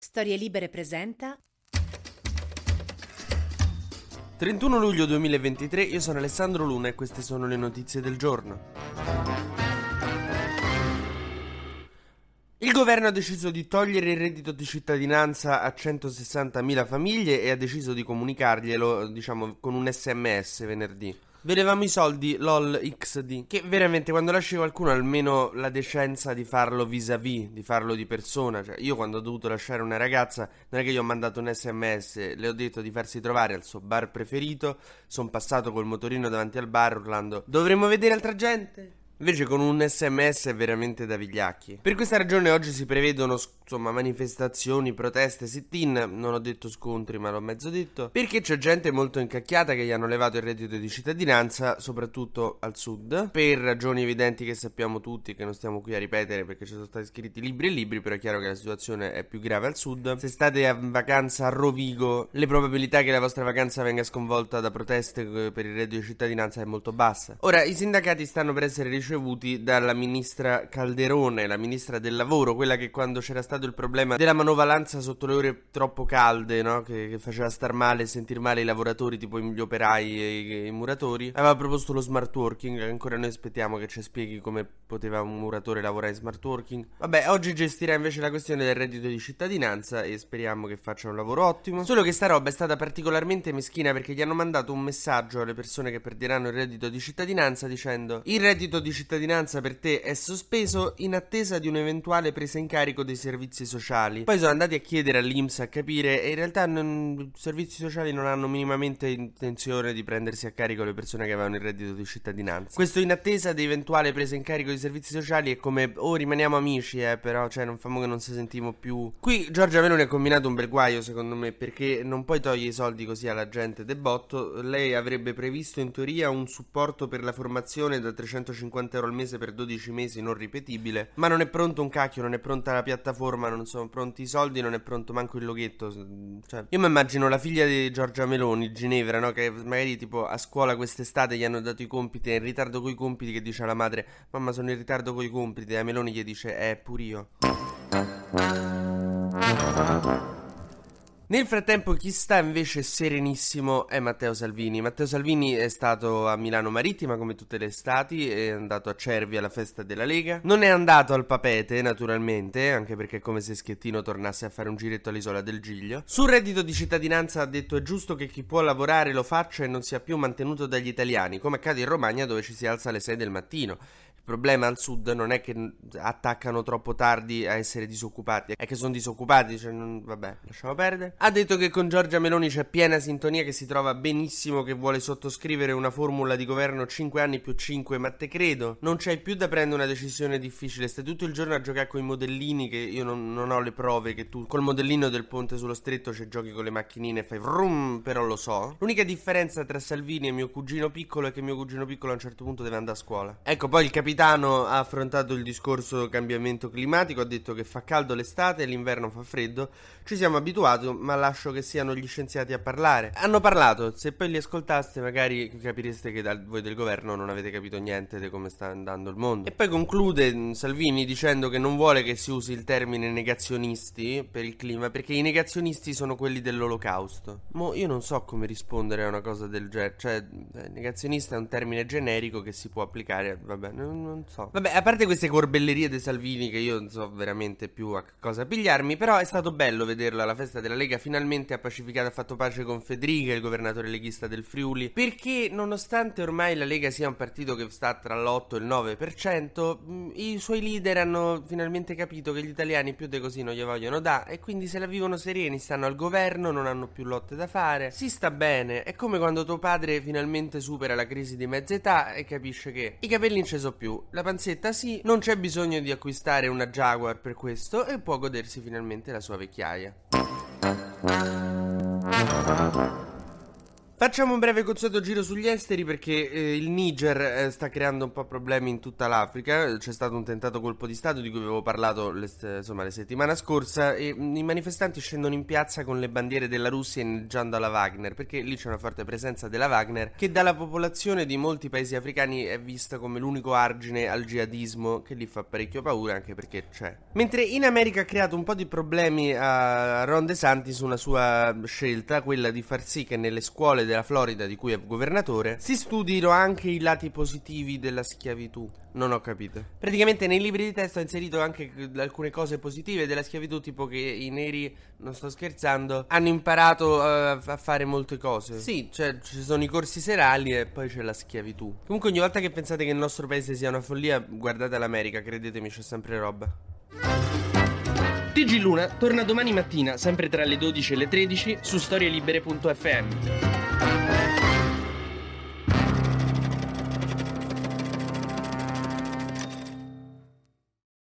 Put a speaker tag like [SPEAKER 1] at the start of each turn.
[SPEAKER 1] Storie Libere presenta
[SPEAKER 2] 31 luglio 2023, io sono Alessandro Luna e queste sono le notizie del giorno. Il governo ha deciso di togliere il reddito di cittadinanza a 160.000 famiglie e ha deciso di comunicarglielo, diciamo, con un sms venerdì. Vedevamo i soldi, lol XD. Che veramente quando lasci qualcuno almeno la decenza di farlo vis-à-vis, di farlo di persona. Cioè, io quando ho dovuto lasciare una ragazza, non è che gli ho mandato un sms, le ho detto di farsi trovare al suo bar preferito. Sono passato col motorino davanti al bar urlando: Dovremmo vedere altra gente? Invece con un sms è veramente da vigliacchi. Per questa ragione oggi si prevedono insomma manifestazioni, proteste, sit-in, non ho detto scontri ma l'ho mezzo detto, perché c'è gente molto incacchiata che gli hanno levato il reddito di cittadinanza, soprattutto al sud, per ragioni evidenti che sappiamo tutti, che non stiamo qui a ripetere perché ci sono stati scritti libri e libri, però è chiaro che la situazione è più grave al sud. Se state a vacanza a Rovigo, le probabilità che la vostra vacanza venga sconvolta da proteste eh, per il reddito di cittadinanza è molto bassa. Ora, i sindacati stanno per essere ricevuti ricevuti dalla ministra Calderone, la ministra del lavoro, quella che quando c'era stato il problema della manovalanza sotto le ore troppo calde, no? che, che, faceva star male e sentir male i lavoratori, tipo gli operai e i, i, muratori, aveva proposto lo smart working. Ancora noi aspettiamo che ci spieghi come poteva un muratore lavorare in smart working. Vabbè, oggi gestirà invece la questione del reddito di cittadinanza e speriamo che faccia un lavoro ottimo. Solo che sta roba è stata particolarmente meschina perché gli hanno mandato un messaggio alle persone che perderanno il reddito di cittadinanza dicendo il reddito di cittadinanza per te è sospeso in attesa di un'eventuale presa in carico dei servizi sociali. Poi sono andati a chiedere all'Inps a capire e in realtà i servizi sociali non hanno minimamente intenzione di prendersi a carico le persone che avevano il reddito di cittadinanza. Questo in attesa di eventuale presa in carico dei servizi sociali è come oh rimaniamo amici eh però cioè non famo che non si sentimo più. Qui Giorgia Meloni ha combinato un bel guaio secondo me perché non puoi togliere i soldi così alla gente de botto. Lei avrebbe previsto in teoria un supporto per la formazione da 350 50 euro al mese per 12 mesi non ripetibile. Ma non è pronto un cacchio, non è pronta la piattaforma, non sono pronti i soldi, non è pronto manco il loghetto. Cioè, io mi immagino la figlia di Giorgia Meloni, Ginevra, no? Che magari tipo a scuola quest'estate gli hanno dato i compiti, è in ritardo con i compiti, che dice alla madre: Mamma, sono in ritardo con i compiti. E a Meloni gli dice: Eh, pure io. Nel frattempo chi sta invece serenissimo è Matteo Salvini. Matteo Salvini è stato a Milano Marittima come tutte le estati, è andato a Cervi alla festa della Lega. Non è andato al Papete naturalmente, anche perché è come se Schettino tornasse a fare un giretto all'isola del Giglio. Sul reddito di cittadinanza ha detto è giusto che chi può lavorare lo faccia e non sia più mantenuto dagli italiani, come accade in Romagna dove ci si alza alle 6 del mattino problema al sud non è che attaccano troppo tardi a essere disoccupati, è che sono disoccupati, cioè non, vabbè, lasciamo perdere. Ha detto che con Giorgia Meloni c'è piena sintonia, che si trova benissimo, che vuole sottoscrivere una formula di governo 5 anni più 5, ma te credo, non c'è più da prendere una decisione difficile, stai tutto il giorno a giocare con i modellini che io non, non ho le prove che tu col modellino del ponte sullo stretto ci giochi con le macchinine e fai vrum, però lo so. L'unica differenza tra Salvini e mio cugino piccolo è che mio cugino piccolo a un certo punto deve andare a scuola. Ecco, poi il capitano capitano ha affrontato il discorso cambiamento climatico, ha detto che fa caldo l'estate l'inverno fa freddo. Ci siamo abituati, ma lascio che siano gli scienziati a parlare. Hanno parlato, se poi li ascoltaste magari capireste che da, voi del governo non avete capito niente di come sta andando il mondo. E poi conclude mm, Salvini dicendo che non vuole che si usi il termine negazionisti per il clima, perché i negazionisti sono quelli dell'olocausto. Mo io non so come rispondere a una cosa del genere, cioè eh, negazionista è un termine generico che si può applicare, vabbè, non non so. Vabbè, a parte queste corbellerie dei Salvini che io non so veramente più a cosa pigliarmi, però è stato bello vederla alla festa della Lega. Finalmente ha pacificato, ha fatto pace con Federica, il governatore leghista del Friuli. Perché nonostante ormai la Lega sia un partito che sta tra l'8 e il 9%, mm, i suoi leader hanno finalmente capito che gli italiani più di così non gli vogliono da e quindi se la vivono sereni, stanno al governo, non hanno più lotte da fare. Si sta bene. È come quando tuo padre finalmente supera la crisi di mezza età e capisce che i capelli non ci sono più, la panzetta sì, non c'è bisogno di acquistare una Jaguar per questo e può godersi finalmente la sua vecchiaia. Facciamo un breve consueto giro sugli esteri perché eh, il Niger eh, sta creando un po' problemi in tutta l'Africa. C'è stato un tentato colpo di Stato di cui avevo parlato insomma, la settimana scorsa e mh, i manifestanti scendono in piazza con le bandiere della Russia inneggiando alla Wagner perché lì c'è una forte presenza della Wagner che dalla popolazione di molti paesi africani è vista come l'unico argine al jihadismo che lì fa parecchio paura anche perché c'è. Mentre in America ha creato un po' di problemi a Ron DeSantis una sua scelta, quella di far sì che nelle scuole della Florida di cui è governatore, si studino anche i lati positivi della schiavitù. Non ho capito. Praticamente nei libri di testo ha inserito anche alcune cose positive della schiavitù, tipo che i neri, non sto scherzando, hanno imparato uh, a fare molte cose. Sì, cioè ci sono i corsi serali e poi c'è la schiavitù. Comunque ogni volta che pensate che il nostro paese sia una follia, guardate l'America, credetemi, c'è sempre roba. TG Luna torna domani mattina, sempre tra le 12 e le 13, su storielibere.fm.